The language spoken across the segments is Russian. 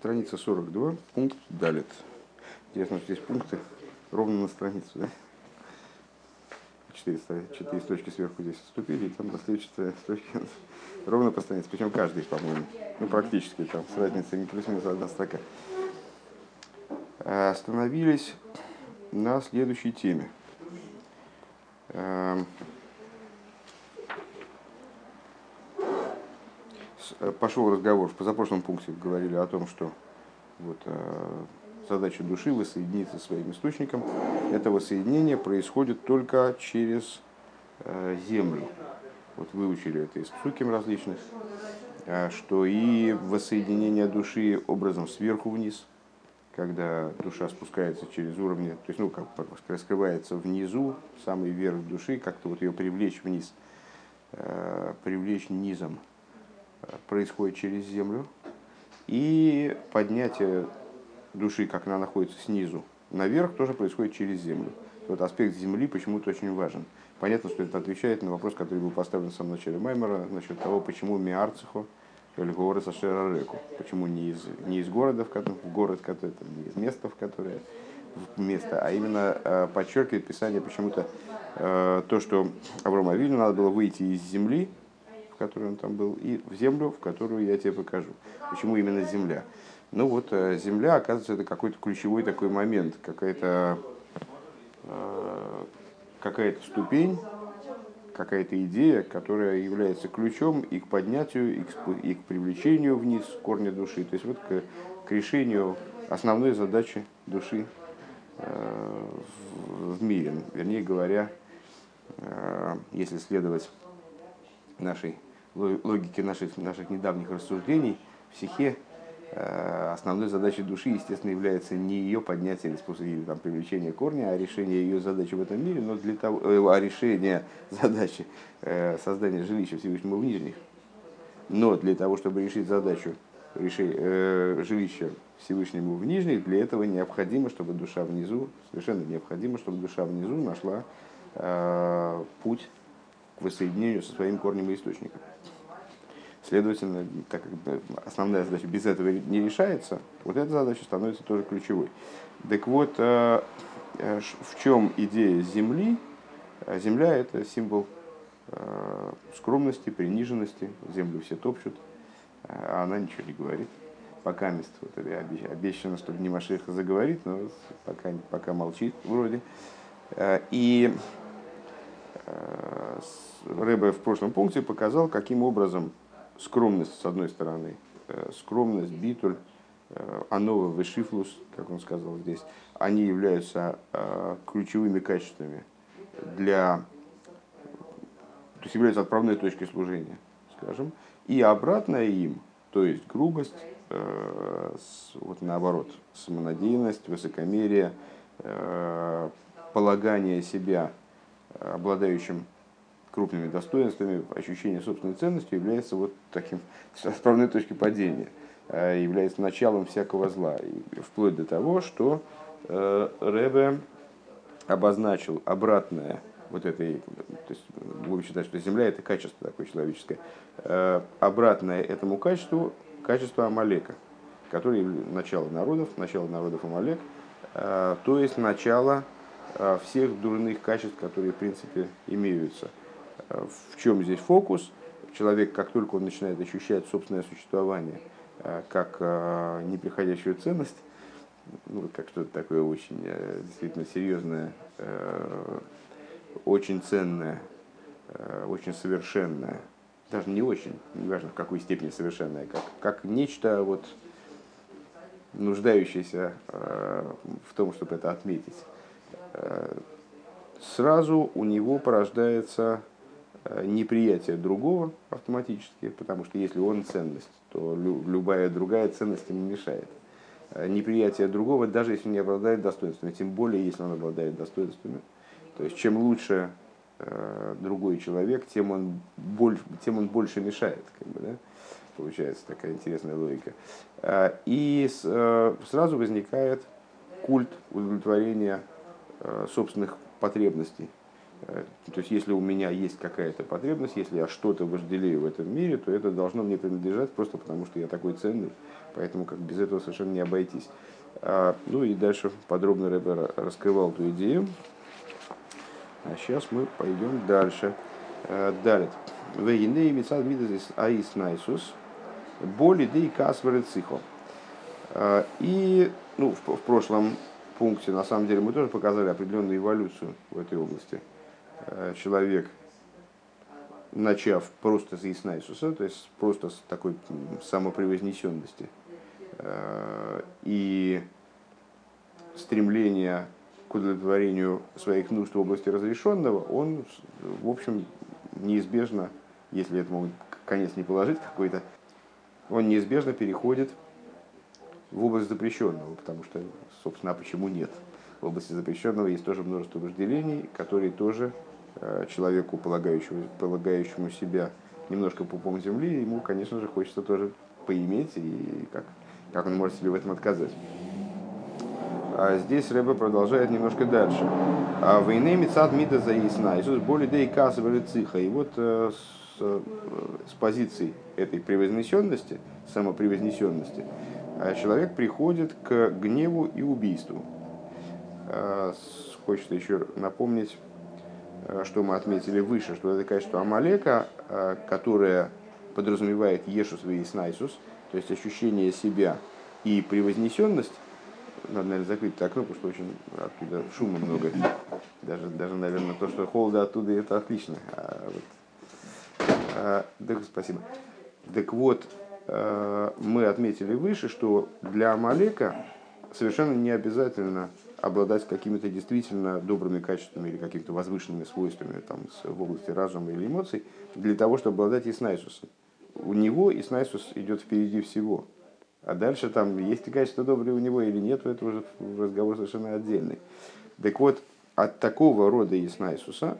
страница 42, пункт Далит. Интересно, что здесь пункты ровно на страницу, да? Четыре, четыре строчки сверху здесь вступили, и там последующие строчки ровно по странице. Причем каждый, по-моему, ну практически там с разницей не плюс-минус одна строка. Остановились на следующей теме. Эм, Э, пошел разговор, в позапрошлом пункте говорили о том, что вот, э, задача души воссоединиться со своим источником. Это воссоединение происходит только через э, землю. Вот выучили это из псуким различных, что и воссоединение души образом сверху вниз, когда душа спускается через уровни, то есть, ну, как раскрывается внизу, самый верх души, как-то вот ее привлечь вниз, привлечь низом – происходит через землю, и поднятие души, как она находится снизу, наверх, тоже происходит через землю. Вот аспект земли почему-то очень важен. Понятно, что это отвечает на вопрос, который был поставлен в самом начале Маймера, насчет того, почему Миарциху или город Сашерареку. Почему не из, не из города, в, который, в город, который, не из места, в которое место, а именно э, подчеркивает Писание почему-то э, то, что Аврому Авину надо было выйти из земли, которой он там был, и в землю, в которую я тебе покажу. Почему именно земля? Ну вот, э, земля, оказывается, это какой-то ключевой такой момент, какая-то э, какая-то ступень, какая-то идея, которая является ключом и к поднятию, и к, и к привлечению вниз корня души. То есть вот к, к решению основной задачи души э, в, мире. Вернее говоря, если следовать нашей логике наших, наших недавних рассуждений, в психе э, основной задачей души, естественно, является не ее поднятие или, или там, привлечение корня, а решение ее задачи в этом мире, но для того, э, а решение задачи э, создания жилища Всевышнего в нижних. Но для того, чтобы решить задачу реши, э, жилища Всевышнему в нижних, для этого необходимо, чтобы душа внизу, совершенно необходимо, чтобы душа внизу нашла э, путь к воссоединению со своим корнем и источником. Следовательно, так как основная задача без этого не решается, вот эта задача становится тоже ключевой. Так вот, э, э, в чем идея Земли? Э, земля – это символ скромности, приниженности. Землю все топчут, а она ничего не говорит. Пока место вот обещано, что не Машеха заговорит, но пока, пока молчит вроде. И Рэбе в прошлом пункте показал, каким образом скромность, с одной стороны, э, скромность, битуль, э, анова, вешифлус, как он сказал здесь, они являются э, ключевыми качествами для, то есть являются отправной точкой служения, скажем, и обратное им, то есть грубость, вот наоборот, самонадеянность, высокомерие, полагание себя обладающим крупными достоинствами, ощущение собственной ценности является вот таким отправной точкой падения, э, является началом всякого зла. Вплоть до того, что э, Ребе обозначил обратное вот этой, то есть будем считать, что Земля это качество такое человеческое, э, обратное этому качеству, качество Амалека, который начало народов, начало народов Амалек, то есть начало всех дурных качеств, которые в принципе имеются – в чем здесь фокус? Человек, как только он начинает ощущать собственное существование э, как э, неприходящую ценность, ну, как что-то такое очень э, действительно серьезное, очень ценное, очень совершенное, даже не очень, неважно в какой степени совершенное, как, как нечто вот нуждающееся в том, чтобы это отметить, сразу у него порождается неприятие другого автоматически, потому что если он ценность, то любая другая ценность ему мешает. Э, неприятие другого, даже если не обладает достоинствами, тем более если он обладает достоинствами. То есть чем лучше э, другой человек, тем он, больше, тем он больше мешает. Как бы, да? Получается такая интересная логика. Э, и э, сразу возникает культ удовлетворения э, собственных потребностей Э, то есть, если у меня есть какая-то потребность, если я что-то вожделею в этом мире, то это должно мне принадлежать просто потому, что я такой ценный. Поэтому как без этого совершенно не обойтись. А, ну и дальше подробно Рэбер раскрывал эту идею. А сейчас мы пойдем дальше. А, далее. Вейней мецад мидазис аис найсус. Боли дей касвары цихо. А, и ну, в, в прошлом пункте, на самом деле, мы тоже показали определенную эволюцию в этой области. А, человек, начав просто с Иснайсуса, то есть просто с такой самопревознесенности, а, и стремление к удовлетворению своих нужд в области разрешенного, он, в общем, неизбежно, если этому конец не положить какой-то, он неизбежно переходит в область запрещенного, потому что, собственно, а почему нет? В области запрещенного есть тоже множество вожделений, которые тоже э, человеку, полагающему, полагающему себя немножко пупом земли, ему, конечно же, хочется тоже поиметь, и как, как он может себе в этом отказать. А здесь Рэбе продолжает немножко дальше. А войны мецад мида за Иисус более да и касывали. И вот э, с, э, с позиции этой превознесенности, самопревознесенности, э, человек приходит к гневу и убийству. Хочется еще напомнить, что мы отметили выше, что это качество Амалека, которое подразумевает Ешус и Снайсус, то есть ощущение себя и превознесенность, надо, наверное, закрыть это окно, потому что очень оттуда шума много. Даже, даже наверное, то, что холода оттуда, это отлично. А вот, а, да, спасибо. Так вот, а, мы отметили выше, что для Амалека совершенно не обязательно обладать какими-то действительно добрыми качествами или какими-то возвышенными свойствами там, в области разума или эмоций для того, чтобы обладать Иснайсусом. У него Иснайсус идет впереди всего. А дальше там есть ли качество доброе у него или нет, это уже разговор совершенно отдельный. Так вот, от такого рода Иснайсуса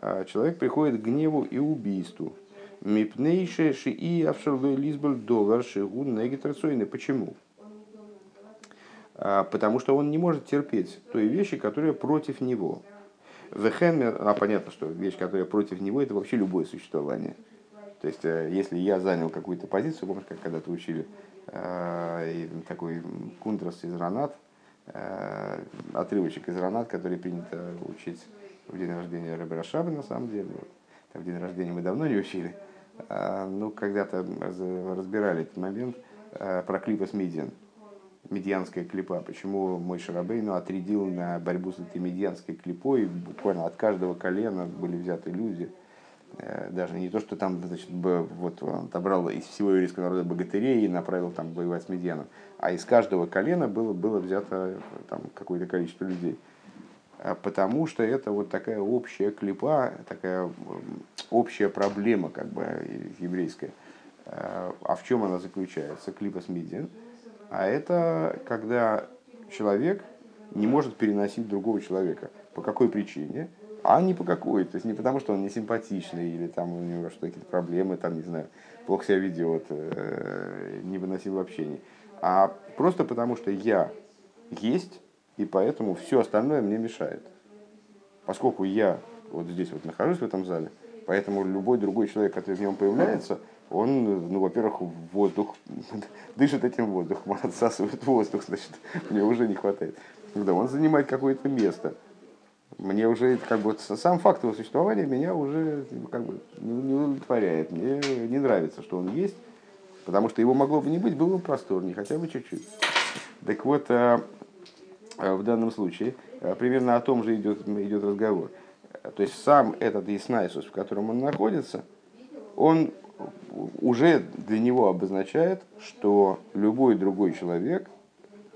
а, человек приходит к гневу и убийству. Мипнейше ши и авшерлой лизбаль доллар шигун негитрацойны. Почему? А, потому что он не может терпеть той вещи, которая против него. Вехен, а понятно, что вещь, которая против него, это вообще любое существование. То есть, э, если я занял какую-то позицию, помнишь, как когда-то учили, Э, такой кунтрас из Ранат, э, отрывочек из Ранат, который принято учить в день рождения Рэбера Шаба, на самом деле. В день рождения мы давно не учили. Э, ну, когда-то разбирали этот момент про клипа с Медиан. Медианская клипа. Почему мой Шарабейну отрядил на борьбу с этой медианской клипой. Буквально от каждого колена были взяты люди – Э, даже не то, что там значит, вот он отобрал из всего еврейского народа богатырей и направил там воевать с Медьяном, а из каждого колена было, было взято там какое-то количество людей. А потому что это вот такая общая клипа, такая общая проблема как бы еврейская. А, в чем она заключается? Клипа с Медиан. А это когда человек не может переносить другого человека. По какой причине? а не по какой. То есть не потому, что он не симпатичный или там у него что-то какие-то проблемы, там, не знаю, плохо себя ведет, э, не выносил общения. А просто потому, что я есть, и поэтому все остальное мне мешает. Поскольку я вот здесь вот нахожусь в этом зале, поэтому любой другой человек, который в нем появляется, он, ну, во-первых, воздух, дышит этим воздухом, отсасывает воздух, значит, мне уже не хватает. Да, он занимает какое-то место – мне уже как бы сам факт его существования меня уже как бы не удовлетворяет. Мне не нравится, что он есть, потому что его могло бы не быть, было бы просторнее, хотя бы чуть-чуть. Так вот, э, э, в данном случае э, примерно о том же идет, идет разговор. То есть сам этот Иснайсус, в котором он находится, он уже для него обозначает, что любой другой человек –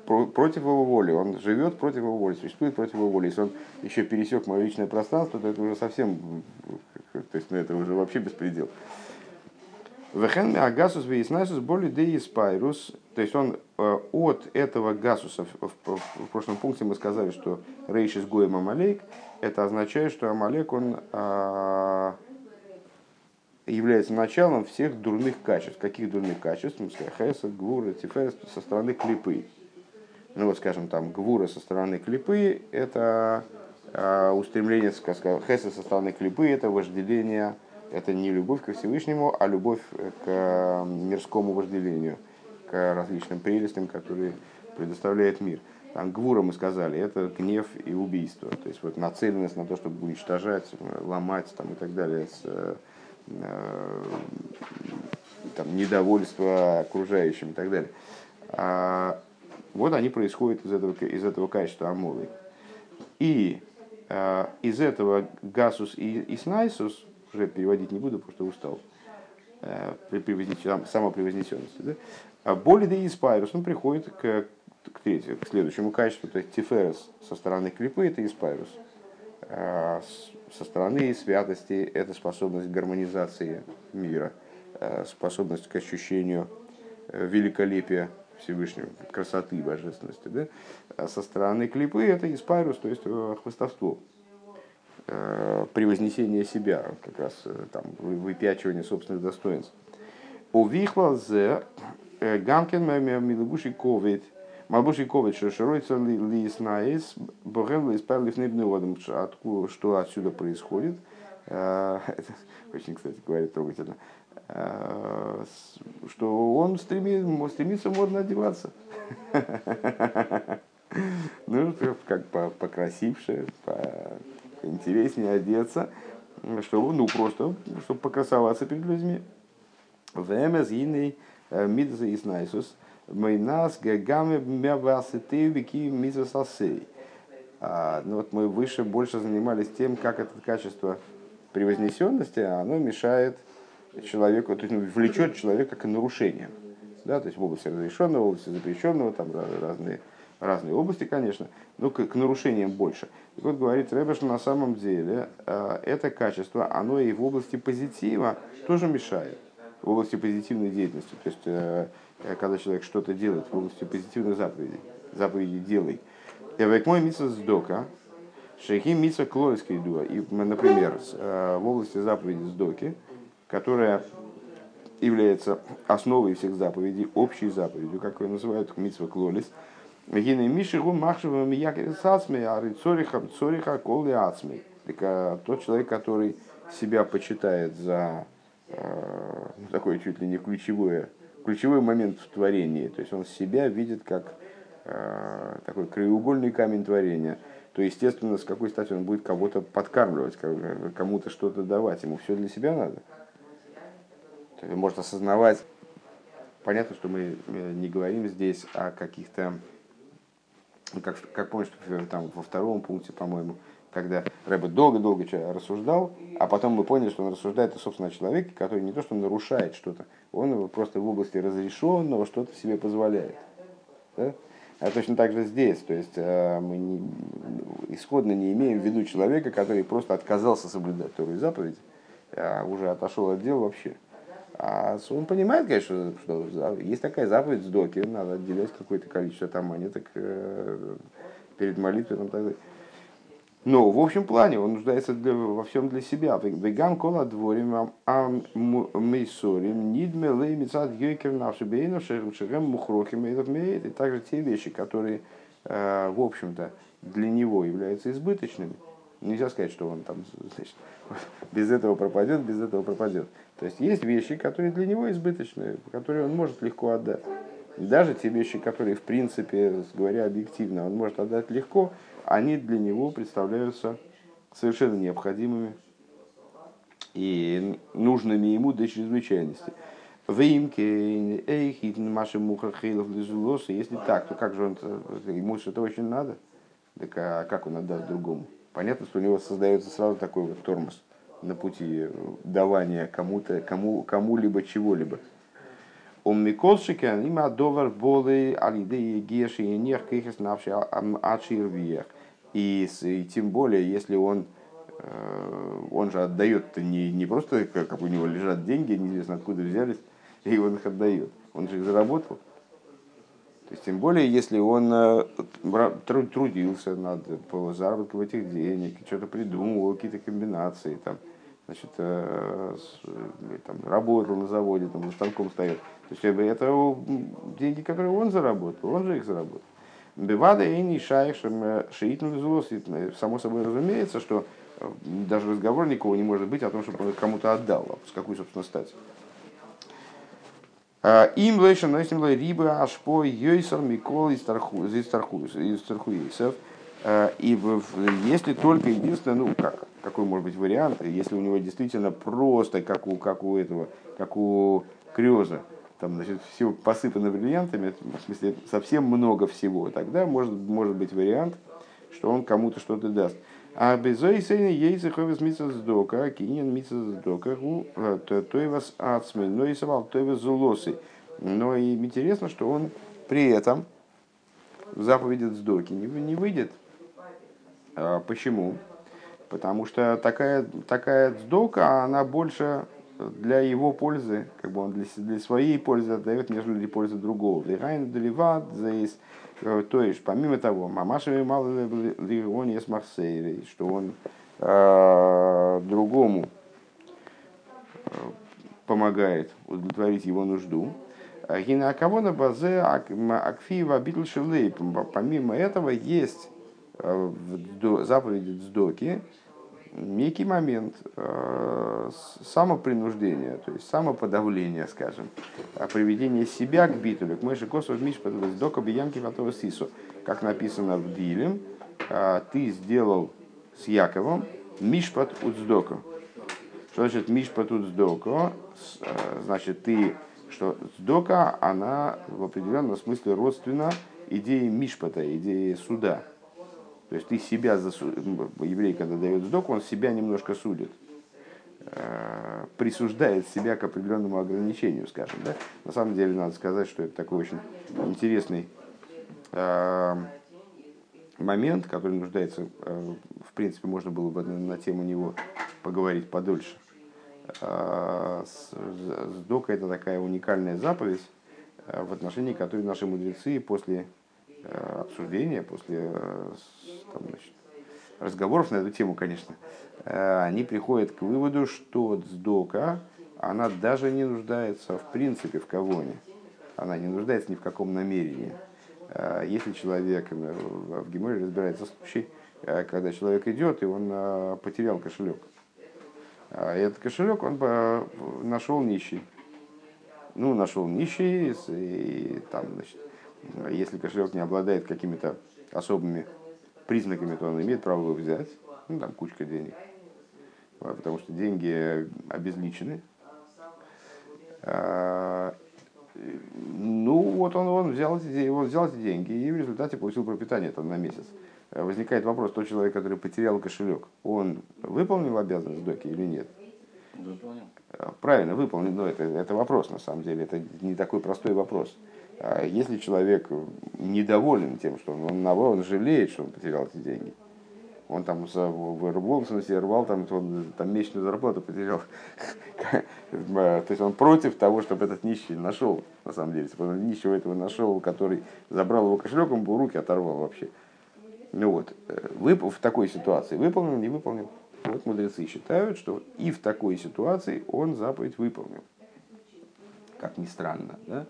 против его воли, он живет против его воли, существует против его воли. Если он еще пересек мое личное пространство, то это уже совсем, то есть ну, это уже вообще беспредел. Вехен агасус веиснайсус боли де. То есть он э, от этого гасуса, в прошлом пункте мы сказали, что рейш из гоем амалейк, это означает, что амалек, он а, является началом всех дурных качеств. Каких дурных качеств? Хеса, Гвура, Тиферес со стороны клипы ну вот скажем там гвура со стороны клипы, это а, устремление, хеса со стороны клипы, это вожделение, это не любовь к Всевышнему, а любовь к мирскому вожделению, к различным прелестям, которые предоставляет мир. Там гвура, мы сказали, это гнев и убийство. То есть вот нацеленность на то, чтобы уничтожать, ломать там, и так далее, с, э, там, недовольство окружающим и так далее. А, вот они происходят из этого, из этого качества амолы. И а, из этого гасус и, и снайсус, уже переводить не буду, потому что устал, а, при, при, самопревознесенности, да? а более да и испайрус, он приходит к к, третьему, к следующему качеству, то есть тиферес со стороны клипы это испайрус. А со стороны святости это способность гармонизации мира, а способность к ощущению э, великолепия Всевышнего, красоты, божественности. Да? А со стороны клипы это испайрус, то есть э, хвостовство, э, превознесение себя, как раз там, выпячивание собственных достоинств. У вихла зе гамкин милугуши ковид – Малбуши Кович, Широйца Лис Наис, Богел Лис Перлиф Небневодом, что отсюда происходит. Э, очень, кстати говоря, трогательно. Что он стремится, стремится модно одеваться. Ну, как покрасивше, интереснее одеться, чтобы, ну, просто, чтобы покрасоваться перед людьми. ВМС, Иный, Мидза и Снайсус – Мейнас гагаме мявасыты вики мизасасей. Ну вот мы выше больше занимались тем, как это качество превознесенности, оно мешает человеку, то есть ну, влечет человека к нарушениям. Да, то есть в области разрешенного, в области запрещенного, там разные, разные области, конечно, но к, к нарушениям больше. И вот говорит Рэбе, что на самом деле э, это качество, оно и в области позитива тоже мешает, в области позитивной деятельности. То есть Э, когда человек что-то делает в области позитивных заповедей, заповеди делай. Эвек мой митса сдока, шейхи митса клойской дуа. И, например, э, в области заповеди сдоки, которая является основой всех заповедей, общей заповедью, как ее называют, митсва клолис, Гины Мишигу Махшевым Якисацми, Ары Цориха, Цориха, Колы Ацми. Тот человек, который себя почитает за э, такое чуть ли не ключевое ключевой момент в творении. То есть он себя видит как э, такой краеугольный камень творения. То, естественно, с какой стати он будет кого-то подкармливать, кому-то что-то давать. Ему все для себя надо. То есть может осознавать. Понятно, что мы э, не говорим здесь о каких-то, как, как помнишь, там во втором пункте, по-моему, когда Рэбе долго-долго рассуждал, а потом мы поняли, что он рассуждает, о человеке, который не то, что нарушает что-то, он просто в области разрешенного что-то себе позволяет. Да? А точно так же здесь, то есть э, мы не, исходно не имеем в виду человека, который просто отказался соблюдать вторую заповедь, а уже отошел от дела вообще. А он понимает, конечно, что есть такая заповедь с доки, надо отделять какое-то количество там монеток э, перед молитвой и так далее. Но в общем плане он нуждается для, во всем для себя. Веган кола дворим ам мейсорим нидме лей мецад йойкер наши бейну шерем мухрохим и также те вещи, которые, э, в общем-то, для него являются избыточными. Нельзя сказать, что он там значит, без этого пропадет, без этого пропадет. То есть есть вещи, которые для него избыточные, которые он может легко отдать. Даже те вещи, которые, в принципе, говоря объективно, он может отдать легко, они для него представляются совершенно необходимыми и нужными ему до чрезвычайности. Веймке, эйхит, маши мухрахейлов Если так, то как же он, ему что-то очень надо? Так а как он отдаст другому? Понятно, что у него создается сразу такой вот тормоз на пути давания кому-то, кому, кому-либо чего-либо. Он Миколшика, има довар болы, алидеи геши и нех кихес навши ачирвиях. И, и тем более, если он, он же отдает не, не просто, как у него лежат деньги, неизвестно откуда взялись, и он их отдает. Он же их заработал. То есть, тем более, если он трудился над заработком этих денег, что-то придумывал, какие-то комбинации, там, значит, э, там, работал на заводе, там, за станком стоял. То есть, это деньги, которые он заработал, он же их заработал. Бевада и не шаишем шиитн. Само собой разумеется, что даже разговор никого не может быть о том, чтобы он кому-то отдал. А с какой, собственно, стати? Им лейшен носим лей риба ашпо йойсер микол из тархуисов. И если только единственное, ну как, какой может быть вариант, если у него действительно просто, как у, как у этого, как у Крёза, там, значит, все посыпано бриллиантами, в смысле, совсем много всего, тогда может, может быть вариант, что он кому-то что-то даст. А безой сейны ей заховес митса сдока, кинен митса сдока, э, то и вас ацмель, но и совал, то и вас зулосы. Но и интересно, что он при этом в заповеди сдоки не, не выйдет. А почему? Потому что такая, такая сдока, она больше для его пользы, как бы он для, для своей пользы отдает, нежели для пользы другого. Э, то есть, помимо того, мамашами мало лигония с Марсейрой, что он э, другому э, помогает удовлетворить его нужду. Гина кого на базе акфиева битлшелей. Помимо этого есть в заповеди Дздоки некий момент э, самопринуждения, то есть самоподавления, скажем, а приведения себя к битулю, к мыши косу мишпа дока биямки фатова сису, как написано в Дилем, э, ты сделал с Яковом мишпат уцдока. Что значит мишпат уцдока? Э, значит, ты, что цдока, она в определенном смысле родственна идее мишпата, идее суда. То есть ты себя, засу... еврей, когда дает сдоку, он себя немножко судит, э, присуждает себя к определенному ограничению, скажем. Да? На самом деле, надо сказать, что это такой очень интересный э, момент, который нуждается, э, в принципе, можно было бы на тему него поговорить подольше. Сдока – это такая уникальная заповедь, в отношении которой наши мудрецы после обсуждения, после э, там, значит, разговоров на эту тему, конечно, э, они приходят к выводу, что сдока, она даже не нуждается в принципе в кого-не. Она не нуждается ни в каком намерении. Если человек, в Геморе разбирается случай, когда человек идет, и он потерял кошелек. И этот кошелек он нашел нищий. Ну, нашел нищий, и там, значит, если кошелек не обладает какими-то особыми признаками, то он имеет право его взять. Ну, там кучка денег. Потому что деньги обезличены. А, ну, вот он, он, взял, эти, он взял эти деньги и в результате получил пропитание там, на месяц. Возникает вопрос, тот человек, который потерял кошелек, он выполнил обязанность доки или нет? Выполнил. Правильно, выполнил, но это, это вопрос на самом деле, это не такой простой вопрос. А если человек недоволен тем, что он, он наоборот он жалеет, что он потерял эти деньги, он там в смысле, рвал, там, он, там месячную зарплату потерял. То есть он против того, чтобы этот нищий нашел, на самом деле. Если бы он нищего этого нашел, который забрал его кошелек, он бы руки оторвал вообще. Ну вот, э, в такой ситуации выполнил, не выполнил. Вот мудрецы считают, что и в такой ситуации он заповедь выполнил. Как ни странно, да?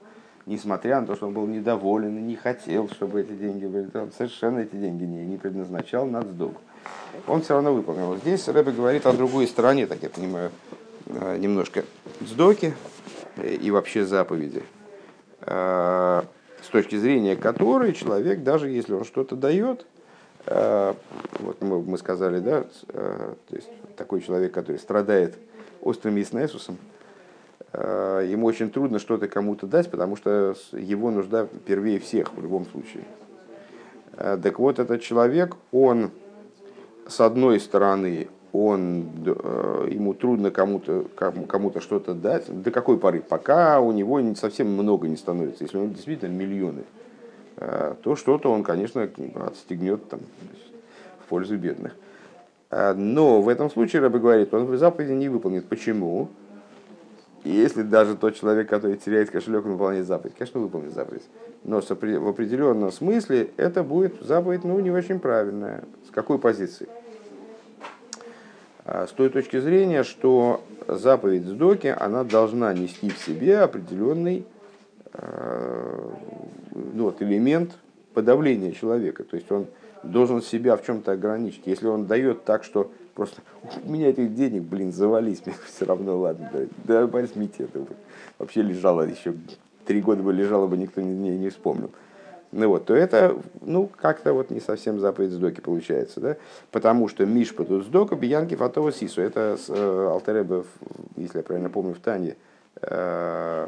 Несмотря на то, что он был недоволен и не хотел, чтобы эти деньги были, он совершенно эти деньги не, не предназначал на сдок. Он все равно выполнил. Здесь Рэбе говорит о другой стороне, так я понимаю, э, немножко сдоки и вообще заповеди, э, с точки зрения которой человек, даже если он что-то дает, э, вот мы, мы сказали, да, то есть такой человек, который страдает острым яснесусом, Э, ему очень трудно что-то кому-то дать, потому что его нужда первее всех в любом случае. Э, так вот, этот человек, он, с одной стороны, он, э, ему трудно кому-то кому что-то дать. До какой поры? Пока у него совсем много не становится. Если него действительно миллионы, то что-то он, конечно, отстегнет там, в пользу бедных. Но в этом случае, Рэбе говорит, он в заповеди не выполнит. Почему? Если даже тот человек, который теряет кошелек, выполняет заповедь, конечно, выполнит заповедь. Но в определенном смысле это будет заповедь, ну, не очень правильная. С какой позиции? А, с той точки зрения, что заповедь Сдоки, она должна нести в себе определенный а, ну, вот, элемент подавление человека. То есть он должен себя в чем-то ограничить. Если он дает так, что просто у меня этих денег, блин, завались, мне все равно, ладно, да, да возьмите это. Вообще лежало еще, три года бы лежало бы, никто не, не, вспомнил. Ну вот, то это, ну, как-то вот не совсем заповедь сдоки получается, да? Потому что Мишпа тут сдока, Бьянки Фатова Сису. Это с э, Алтереба, если я правильно помню, в Тане э,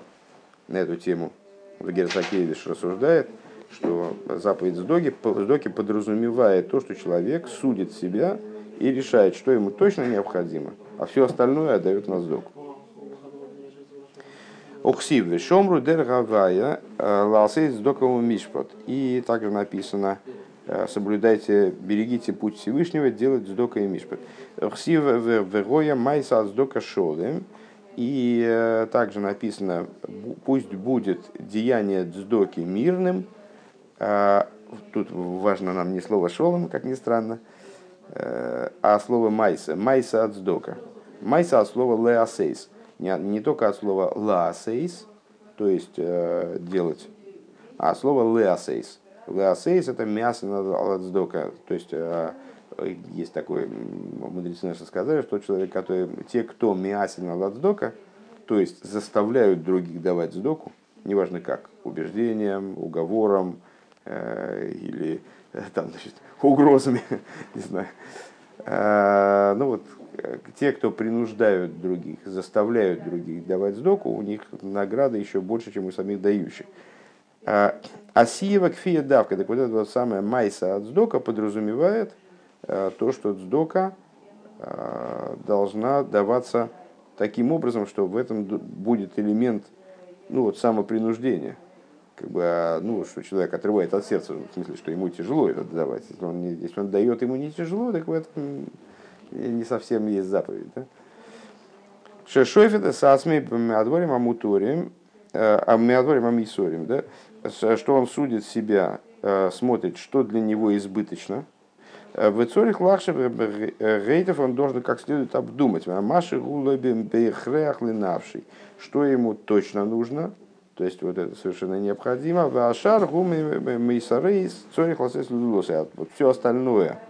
на эту тему в Герсакевич рассуждает, что заповедь сдоки, сдоки подразумевает то, что человек судит себя и решает, что ему точно необходимо, а все остальное отдает на сдоку. Охсив вешомру дер гавая э, лалсейт сдокову мишпот. И также написано, э, соблюдайте, берегите путь Всевышнего, делать сдока и мишпот. Охсив вегоя майса сдока шолем. И э, также написано, пусть будет деяние сдоки мирным. Тут важно нам не слово шолом, как ни странно, а слово майса. Майса от сдока. Майса от слова леасейс не, не только от слова лаасейс, то есть э, делать, а от слова леасейс. Леасейс это мясо на сдока, то есть э, есть такой, мудрецы наши сказали, что человек, который, те, кто мясен на сдока, то есть заставляют других давать сдоку, неважно как, убеждением, уговором э, или э, там, значит, угрозами, не знаю. Э, ну вот те, кто принуждают других, заставляют других давать сдоку, у них награда еще больше, чем у самих дающих. Асиева кфия давка, так вот это вот самое майса от сдока подразумевает а, то, что сдока а, должна даваться таким образом, что в этом будет элемент ну, вот, самопринуждения. Как бы, а, ну, что человек отрывает от сердца, в смысле, что ему тяжело это давать. Если он, не, если он дает ему не тяжело, так в этом не совсем есть заповедь. Да? Шешойфеда сасми миадворим амуторим, э, а миадворим амисорим, да? что он судит себя, э, смотрит, что для него избыточно. Э, в Цорих Лахше Рейтов он должен как следует обдумать. Маши гулабим бейхреах линавший. Что ему точно нужно, то есть вот это совершенно необходимо. Вашар гуми мейсарейс цорих ласес Вот все остальное,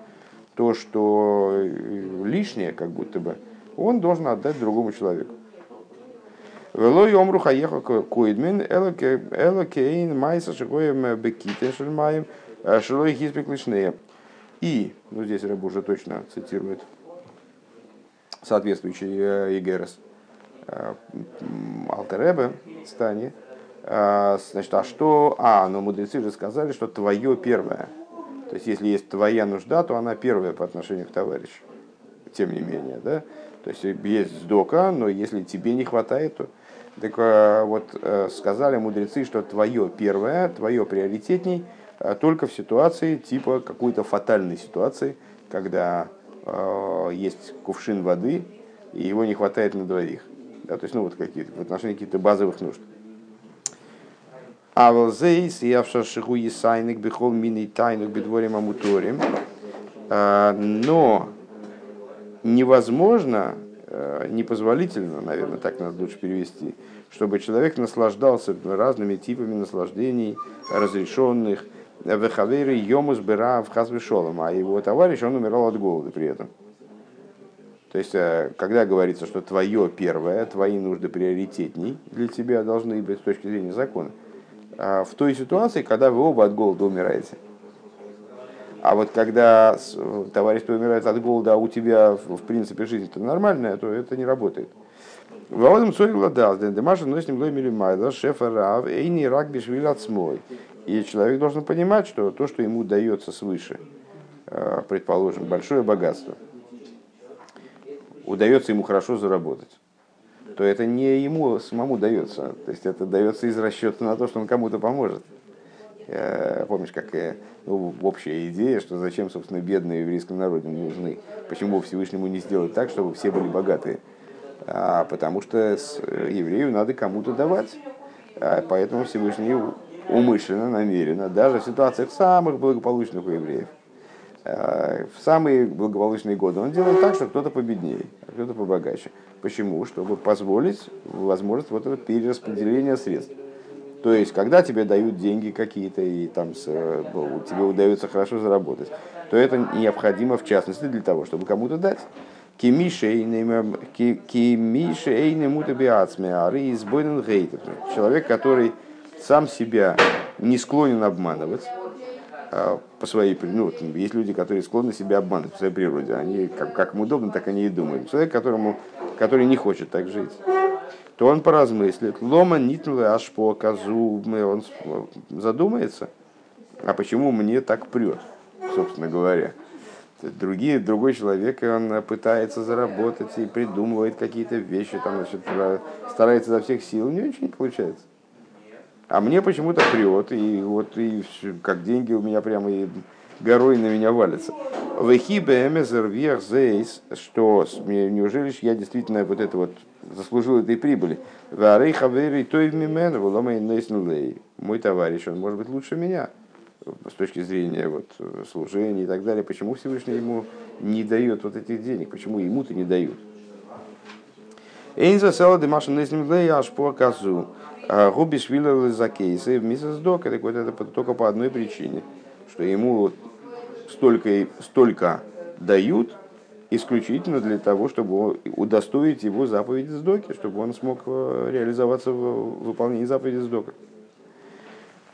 то, что э, лишнее, как будто бы, он должен отдать другому человеку. Велой омру хаеха коидмин элокейн майса шигоем беките шельмаем э, шилой хизбек лишнее. И, ну здесь Рэб уже точно цитирует соответствующий Игерес э, Алтеребе стане. Значит, а что? А, но мудрецы же сказали, что твое первое – то есть, если есть твоя нужда, то она первая по отношению к товарищу. Тем не менее, да? То есть, есть сдока, но если тебе не хватает, то... Так э, вот, э, сказали мудрецы, что твое первое, твое приоритетней э, только в ситуации типа какой-то фатальной ситуации, когда э, есть кувшин воды, и его не хватает на двоих. Да, то есть, ну, вот какие-то, в отношении каких-то базовых нужд. А волзейс, я в шашиху есайник, бихол мини тайнук, бедворим амуторим. А, но невозможно, э, непозволительно, наверное, так надо лучше перевести, чтобы человек наслаждался разными типами наслаждений, разрешенных, вехаверы йомус бера в хазвешолом, а его товарищ, он умирал от голода при этом. То есть, э, когда говорится, что твое первое, твои нужды приоритетней для тебя должны быть с точки зрения закона, в той ситуации, когда вы оба от голода умираете. А вот когда товарищ умирает от голода, а у тебя в принципе жизнь-то нормальная, то это не работает. Валодом цорила дал, демаша носим лой милимайда, шефа рав, эйни рак бишвиль отсмой. И человек должен понимать, что то, что ему дается свыше, а, предположим, большое богатство, удается ему хорошо заработать то это не ему самому дается. То есть это дается из расчета на то, что он кому-то поможет. Э, помнишь, как э, ну, общая идея, что зачем, собственно, бедные еврейскому народу нужны? Почему Всевышнему не сделать так, чтобы все были богатые? А, потому что э, еврею надо кому-то давать. А, поэтому Всевышний умышленно, намеренно, даже в ситуациях самых благополучных у евреев, в самые благополучные годы он делает так, что кто-то победнее, а кто-то побогаче. Почему? Чтобы позволить возможность вот этого перераспределения средств. То есть, когда тебе дают деньги какие-то, и там с, тебе удается хорошо заработать, то это необходимо, в частности, для того, чтобы кому-то дать. Человек, который сам себя не склонен обманывать, по своей ну, есть люди, которые склонны себя обманывать по своей природе. Они как, как им удобно, так они и думают. Человек, которому, который не хочет так жить, то он поразмыслит. Лома нитнула аж по козу. Он задумается, а почему мне так прет, собственно говоря. Другие, другой человек, он пытается заработать и придумывает какие-то вещи, там, значит, старается изо всех сил, не получается. А мне почему-то прет, и вот и как деньги у меня прямо и горой на меня валятся. Что неужели я действительно вот это вот заслужил этой прибыли. Мой товарищ, он может быть лучше меня с точки зрения вот, служения и так далее. Почему Всевышний ему не дает вот этих денег? Почему ему-то не дают? Эйнза села незним аж по казу. А Губи швилер за кейсы в миссис Док, это, это только по одной причине, что ему столько, столько дают исключительно для того, чтобы удостоить его заповеди Сдоки, чтобы он смог э, реализоваться в выполнении заповеди Сдока.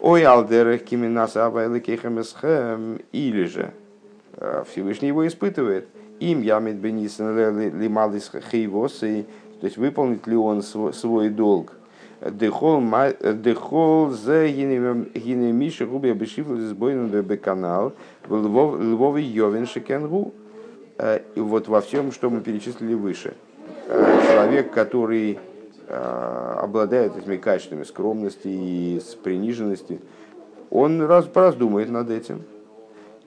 Ой, алдерах авайлыкехамесхэм, или же э, Всевышний его испытывает, им ямит бенисен лималис хейвосы, то есть выполнит ли он свой долг, Дехол за гинемиши губи обешифл из бойным канал Львовый Йовен Шекенгу. И вот во всем, что мы перечислили выше. Человек, который обладает этими качествами скромности и приниженности, он раз, пораздумает над этим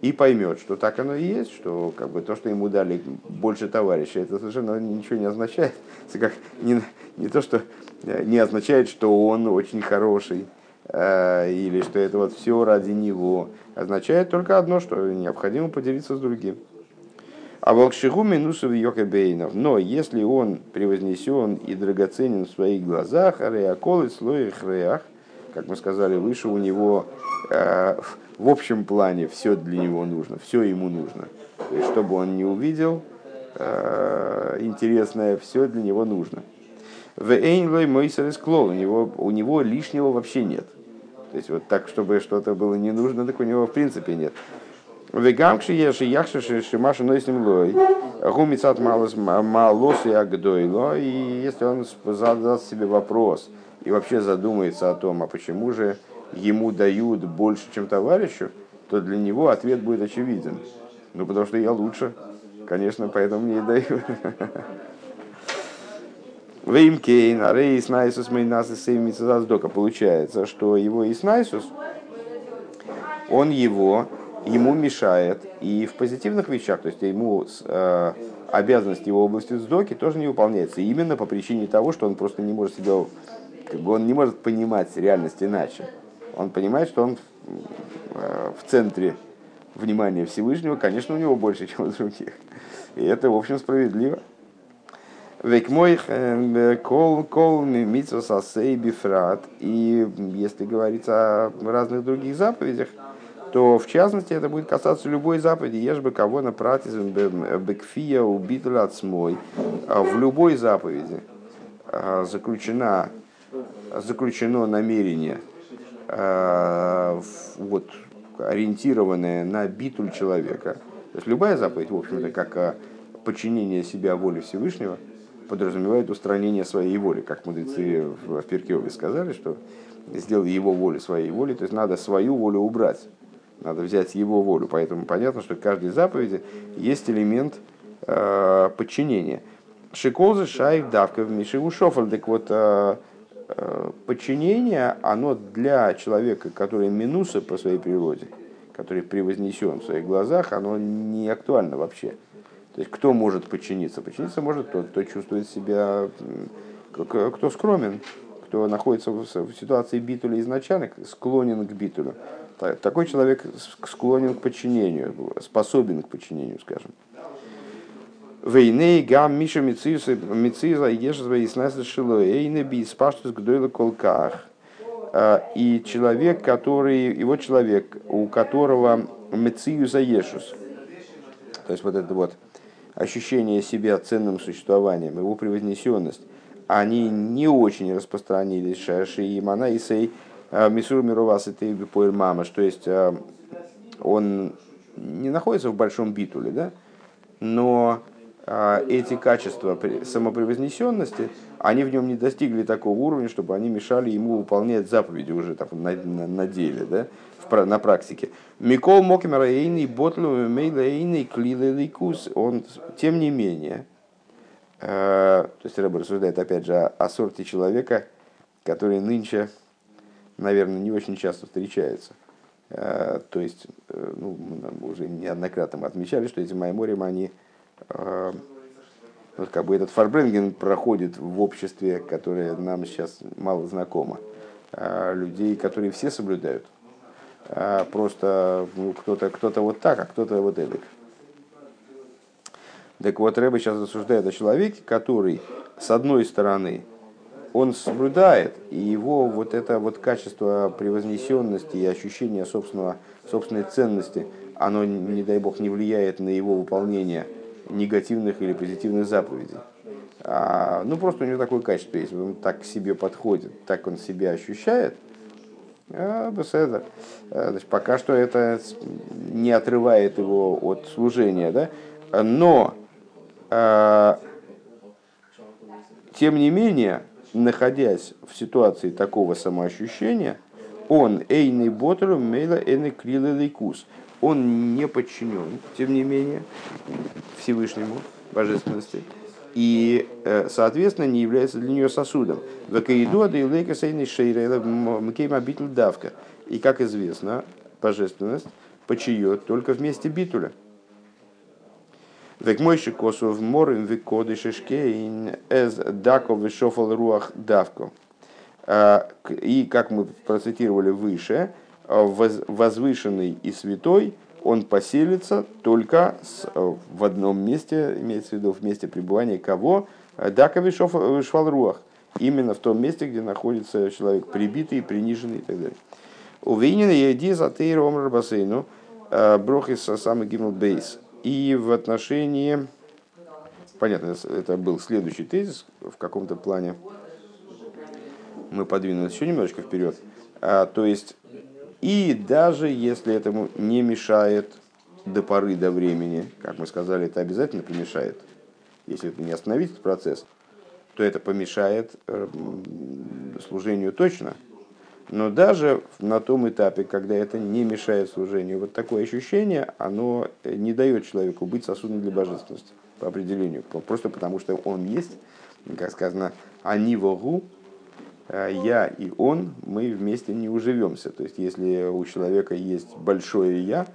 и поймет, что так оно и есть, что как бы то, что ему дали больше товарища, это совершенно ничего не означает. Это как не, не то, что Э, не означает, что он очень хороший э, или что это вот все ради него. Означает только одно, что необходимо поделиться с другим. А волкшигу минусов йокебейнов. Но если он превознесен и драгоценен в своих глазах, ареакол и слой хреях, как мы сказали выше, у него э, в общем плане все для него нужно, все ему нужно. То чтобы он не увидел э, интересное, все для него нужно. В Эйнлой Мойсерес Клол, у него, у него лишнего вообще нет. То есть вот так, чтобы что-то было не нужно, так у него в принципе нет. Вегамкши еши яхши шимаши нойсним лой. Гумицат малос малос и агдойло. И если он задаст себе вопрос и вообще задумается о том, а почему же ему дают больше, чем товарищу, то для него ответ будет очевиден. Ну, потому что я лучше. Конечно, поэтому мне и дают. Веймкейн, а рей снайсус мейнас и дока. Получается, что его иснайсус, он его, ему мешает и в позитивных вещах, то есть ему э, обязанности его области сдоки тоже не выполняется. Именно по причине того, что он просто не может себя, как бы он не может понимать реальность иначе. Он понимает, что он э, в центре внимания Всевышнего, конечно, у него больше, чем у других. И это, в общем, справедливо. Век мой э, кол кол митсос асей бифрат. И если говорится о разных других заповедях, то в частности это будет касаться любой заповеди. Ешь бы кого на пратизм бекфия убитла от смой. А в любой заповеди а, заключена, заключено намерение а, вот, ориентированное на битуль человека. То есть любая заповедь, в общем-то, как подчинение себя воле Всевышнего – подразумевает устранение своей воли, как мудрецы в Перкеове сказали, что сделал его волю своей волей, то есть надо свою волю убрать, надо взять его волю. Поэтому понятно, что в каждой заповеди есть элемент э, подчинения. Шиколзы шайх давка в Мишиву шофаль. Так вот, э, э, подчинение, оно для человека, который минусы по своей природе, который превознесен в своих глазах, оно не актуально вообще. То есть кто может подчиниться? Подчиниться может тот, кто чувствует себя, кто скромен, кто находится в ситуации битуля изначально, склонен к битулю. Такой человек склонен к подчинению, способен к подчинению, скажем. Вейней гам миша мициза ешева и снася шилоэйне би спаштус гдойла колках. И человек, который, его человек, у которого мецию заешус, то есть вот это вот ощущение себя ценным существованием, его превознесенность, они не очень распространились. Шаши и Мана и Сей Мисур Мирувас и Поэль Мама, то есть он не находится в большом битуле, да? но эти качества самопревознесенности, они в нем не достигли такого уровня, чтобы они мешали ему выполнять заповеди уже так, на, на, на деле, да? в, на практике. Микол Мокимера Эйный Ботлу Мейла Эйный Клилеликус, он тем не менее, э, то есть Рэбер рассуждает опять же о, о сорте человека, который нынче, наверное, не очень часто встречается. Э, то есть, э, ну, мы уже неоднократно отмечали, что эти майморим, они э, вот как бы этот фарбренген проходит в обществе, которое нам сейчас мало знакомо. Людей, которые все соблюдают. А просто ну, кто-то кто вот так, а кто-то вот эдак. Так вот, Рэба сейчас рассуждает о человеке, который, с одной стороны, он соблюдает, и его вот это вот качество превознесенности и ощущение собственного, собственной ценности, оно, не дай бог, не влияет на его выполнение негативных или позитивных заповедей. А, ну, просто у него такое качество есть, он так к себе подходит, так он себя ощущает. А, беседа. А, значит, пока что это не отрывает его от служения, да? но а, тем не менее, находясь в ситуации такого самоощущения, он эйный ботеру мейла эйный крилелейкус. Он не подчинен, тем не менее, Всевышнему, божественности, и, э, соответственно, не является для нее сосудом. давка. И, как известно, божественность почиет только вместе битуля. Век мойши косу в морем викоды шишкейн эз дако вишофал руах давко. А, и, как мы процитировали выше, возвышенный и святой, он поселится только с, в одном месте, имеется в виду в месте пребывания кого? Дака вишвал руах. Именно в том месте, где находится человек прибитый, приниженный и так далее. Увинен еди за тейром рабасейну брохис самый гимл бейс и в отношении, понятно, это был следующий тезис в каком-то плане, мы подвинулись еще немножечко вперед. А, то есть, и даже если этому не мешает до поры до времени, как мы сказали, это обязательно помешает. Если это не остановить этот процесс, то это помешает э, служению точно. Но даже на том этапе, когда это не мешает служению, вот такое ощущение, оно не дает человеку быть сосудом для божественности по определению. Просто потому, что он есть, как сказано, они вогу, я и он, мы вместе не уживемся. То есть, если у человека есть большое я,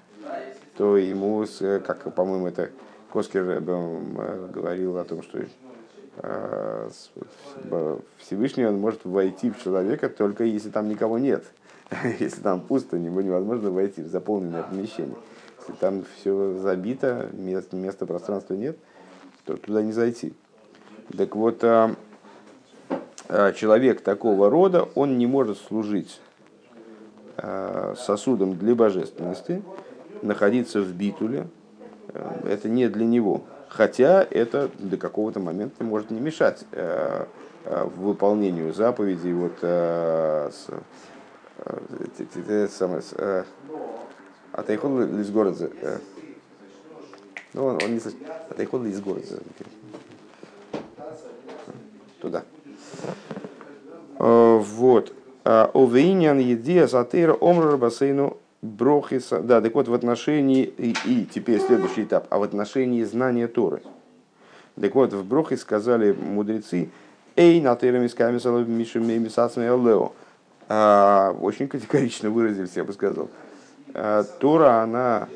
то ему, как, по-моему, это Коскер э, говорил о том, что Э, Всевышний он может войти в человека только если там никого нет. Если там пусто, него невозможно войти в заполненное помещение. Если там все забито, места, пространства нет, то туда не зайти. Так вот, а, человек такого рода, он не может служить а, сосудом для божественности, находиться в битуле, э, это не для него. Хотя это до какого-то момента может не мешать э, э, выполнению заповедей вот э, а Тайхон из города. Ну, он, он не а Тайхон из города. Туда. Вот. Овейнян едия сатыра омра бассейну Брохиса, да, так вот в отношении, и, и теперь следующий этап, а в отношении знания Торы. Так вот, в Брохе сказали мудрецы, Эй, на тейрамисками мишами лео. А, очень категорично выразились, я бы сказал. Тора, она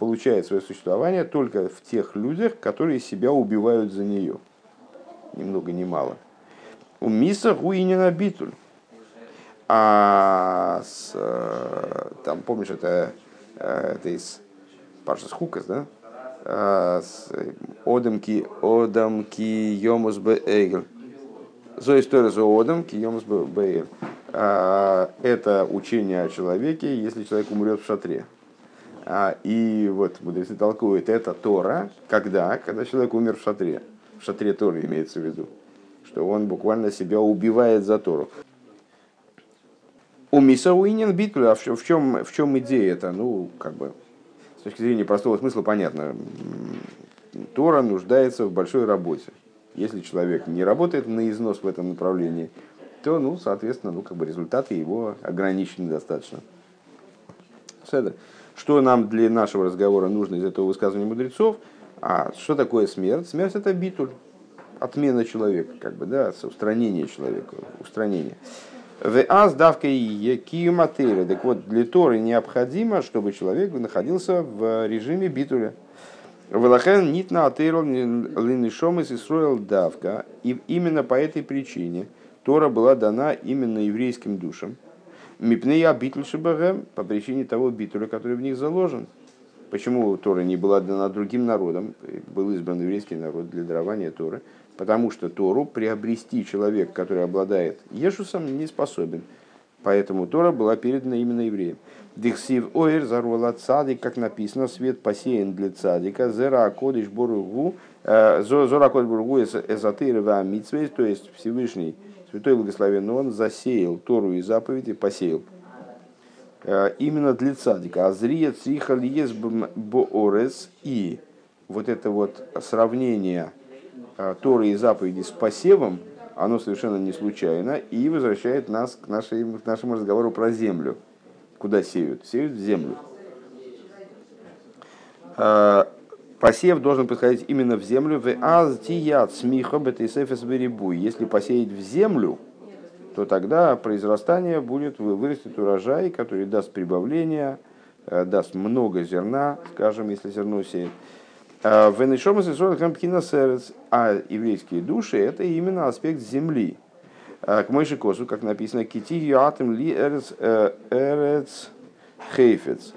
получает свое существование только в тех людях, которые себя убивают за нее. Ни много ни мало. У миса хуинина битуль. А с, э, там, помнишь, это, э, это из Паршас Хукас, да? А, Одамки, Одамки, Йомус Б. Эйгл. За историю за Одамки, Йомус Б. Это учение о человеке, если человек умрет в шатре. И вот мудрецы толкуют, это Тора, когда? Когда человек умер в шатре. В шатре Торы имеется в виду. Что он буквально себя убивает за Тору. У Мисауинин Битпля, а в чем, в чем идея это? Ну, как бы, с точки зрения простого смысла понятно. Тора нуждается в большой работе. Если человек не работает на износ в этом направлении, то, ну, соответственно, ну, как бы результаты его ограничены достаточно. Что нам для нашего разговора нужно из этого высказывания мудрецов? А что такое смерть? Смерть это битуль, отмена человека, как бы, да, устранение человека, устранение. В аз давка киематыра. Так вот, для Торы необходимо, чтобы человек находился в режиме битуля. Велахен нитна атырл линишом из Исруэл давка. И именно по этой причине Тора была дана именно еврейским душам. Мипнея битуль шабагэм по причине того битуля, который в них заложен. Почему Тора не была дана другим народам? Был избран еврейский народ для дарования Торы. Потому что Тору приобрести человек, который обладает Ешусом, не способен. Поэтому Тора была передана именно евреям. Дихсив оэр зарула цадик, как написано, свет посеян для цадика, зера акодиш боругу, э, зора акодиш боругу эзотырова митсвейс, то есть Всевышний, Святой Благословен, он засеял Тору и заповеди, посеял э, именно для цадика. Азрия цихал ес боорес и вот это вот сравнение Торы и заповеди с посевом, оно совершенно не случайно и возвращает нас к, нашей, к нашему разговору про землю. Куда сеют? Сеют в землю. Э, посев должен происходить именно в землю. В азтият смиха Если посеять в землю, то тогда произрастание будет, вырастет урожай, который даст прибавление, э, даст много зерна, скажем, если зерно сеет. Венешомас и Сорокампкинасерец, а еврейские души это именно аспект земли. К Мойши Косу, как написано, Кити Юатым Ли Эрец э, Хейфец,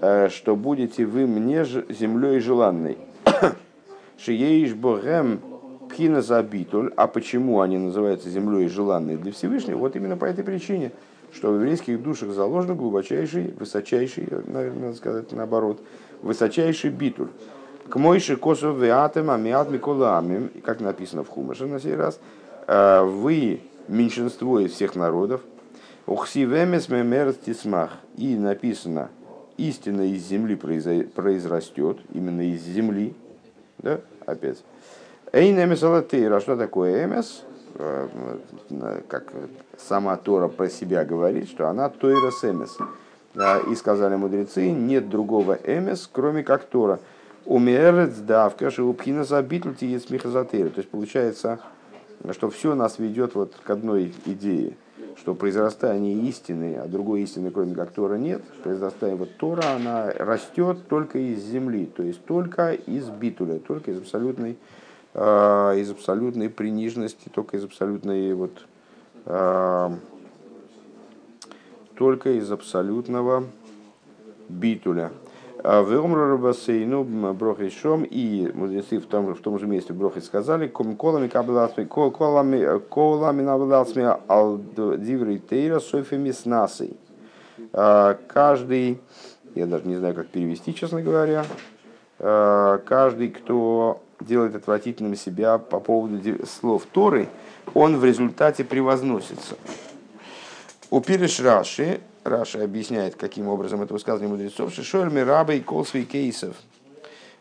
э, что будете вы мне землей желанной. Шиеиш Богем Пхина Забитуль, а почему они называются землей желанной для Всевышнего? Вот именно по этой причине, что в еврейских душах заложен глубочайший, высочайший, наверное, надо сказать наоборот, высочайший битуль. К мойши косов веатем амиат микуламим, как написано в Хумаше на сей раз, «Э, вы меньшинство из всех народов, ухсивемес мемер тисмах, и написано, истина из земли произрастет, именно из земли, да, опять. Эйн эмес а что такое эмес? Э, как сама Тора про себя говорит, что она тойрас эмес. И сказали мудрецы, нет другого эмес, кроме как Тора. Умерец давка шеупхина забитлти есть михазатыра. То есть получается, что все нас ведет вот к одной идее, что произрастание истины, а другой истины, кроме как Тора, нет. Произрастание вот Тора, она растет только из земли, то есть только из битуля, только из абсолютной, э, из абсолютной приниженности, только из абсолютной вот э, только из абсолютного битуля. А в Омру ну Брохишом и мудрецы в том, в том же месте Брохи сказали, колами кабеласми, колами, колами набеласми ал диври тейра софими. А, каждый, я даже не знаю, как перевести, честно говоря, а, каждый, кто делает отвратительным себя по поводу слов Торы, он в результате превозносится. У Раши Раша объясняет, каким образом это высказывание мудрецов. Шишоль мирабей колсвей кейсов.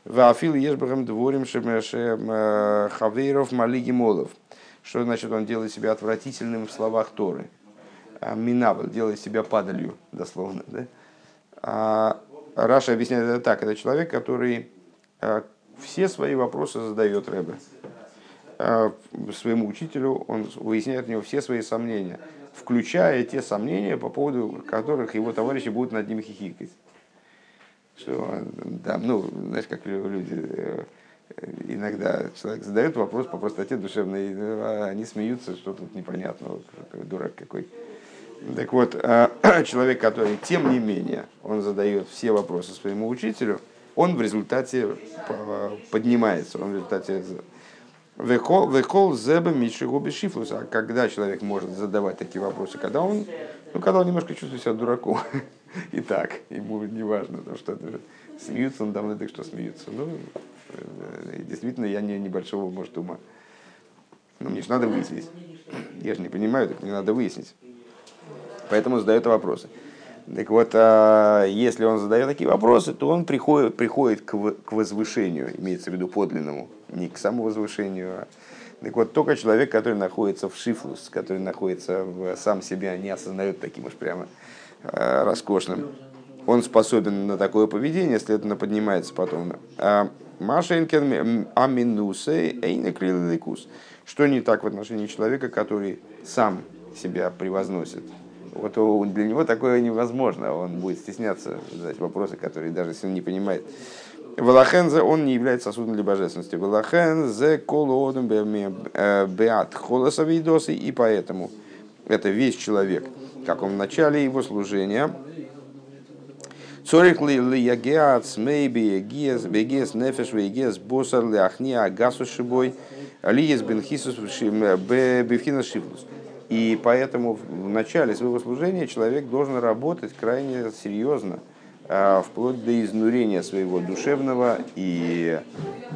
Вафил ешбахам дворим э, хавейров малиги молов. Что значит он делает себя отвратительным в словах Торы? А, Минабл делает себя падалью, дословно. Да? А Раша объясняет это так. Это человек, который э, все свои вопросы задает Рэбе. Э, своему учителю он выясняет у него все свои сомнения включая те сомнения, по поводу которых его товарищи будут над ним хихикать. Что, да, ну, знаешь, как люди, э, иногда человек задает вопрос по простоте душевной, а они смеются, что тут непонятно, дурак какой. Так вот, а, человек, который, тем не менее, он задает все вопросы своему учителю, он в результате поднимается, он в результате Векол зеба митшигу бешифлус. А когда человек может задавать такие вопросы? Когда он, ну, когда он немножко чувствует себя дураком. И так, ему не важно, то, что смеются он давно, так что смеются. Ну, э, действительно, я не небольшого, может, ума. Но мне же надо выяснить. Я же не понимаю, так мне надо выяснить. Поэтому задает вопросы. Так вот, а если он задает такие вопросы, то он приходит, приходит к, возвышению, имеется в виду подлинному, не к самовозвышению. А... Так вот, только человек, который находится в шифлус, который находится в сам себя, не осознает таким уж прямо э, роскошным, он способен на такое поведение, следовательно, поднимается потом. А Машенкен аминусей эйнекриликус. Что не так в отношении человека, который сам себя превозносит, вот для него такое невозможно. Он будет стесняться задать вопросы, которые даже если он не понимает. Валахензе он не является сосудом для божественности. Валахензе колодом э, беат холосовидосы. И поэтому это весь человек, как он в начале его служения, Цорих ли ли ягеац мейби егес бегес нефеш вегес босар ли ахни агасу шибой лиес бенхисус бевхина шифлус. И поэтому в начале своего служения человек должен работать крайне серьезно, а, вплоть до изнурения своего душевного и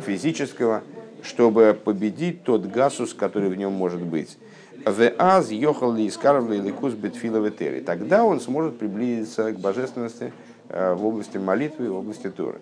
физического, чтобы победить тот гасус, который в нем может быть. Веаз йохал ли искарвли ликус бетфиловетери. Тогда он сможет приблизиться к божественности а, в области молитвы, в области Торы.